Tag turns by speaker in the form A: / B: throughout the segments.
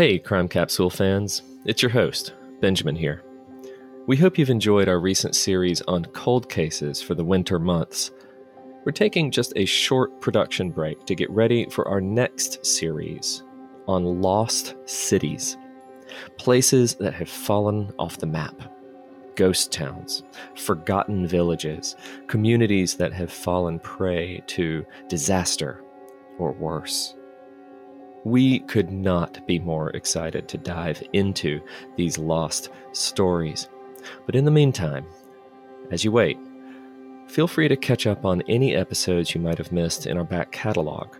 A: Hey, Crime Capsule fans. It's your host, Benjamin here. We hope you've enjoyed our recent series on cold cases for the winter months. We're taking just a short production break to get ready for our next series on lost cities, places that have fallen off the map, ghost towns, forgotten villages, communities that have fallen prey to disaster or worse. We could not be more excited to dive into these lost stories. But in the meantime, as you wait, feel free to catch up on any episodes you might have missed in our back catalog,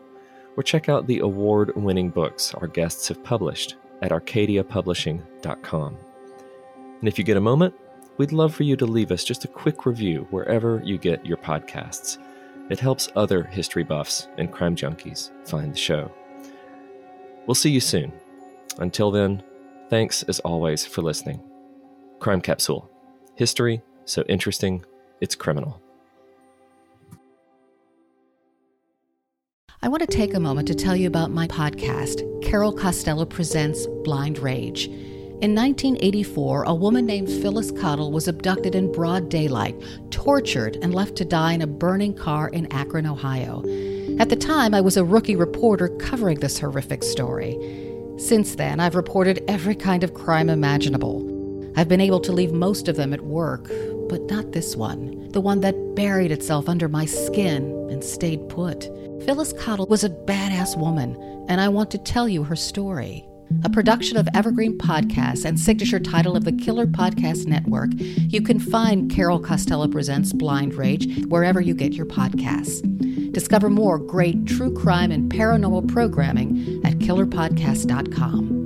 A: or check out the award winning books our guests have published at arcadiapublishing.com. And if you get a moment, we'd love for you to leave us just a quick review wherever you get your podcasts. It helps other history buffs and crime junkies find the show. We'll see you soon. Until then, thanks as always for listening. Crime Capsule History so interesting, it's criminal.
B: I want to take a moment to tell you about my podcast, Carol Costello Presents Blind Rage. In 1984, a woman named Phyllis Cottle was abducted in broad daylight, tortured, and left to die in a burning car in Akron, Ohio. At the time, I was a rookie reporter covering this horrific story. Since then, I've reported every kind of crime imaginable. I've been able to leave most of them at work, but not this one, the one that buried itself under my skin and stayed put. Phyllis Cottle was a badass woman, and I want to tell you her story. A production of Evergreen Podcasts and signature title of the Killer Podcast Network, you can find Carol Costello Presents Blind Rage wherever you get your podcasts. Discover more great true crime and paranormal programming at killerpodcast.com.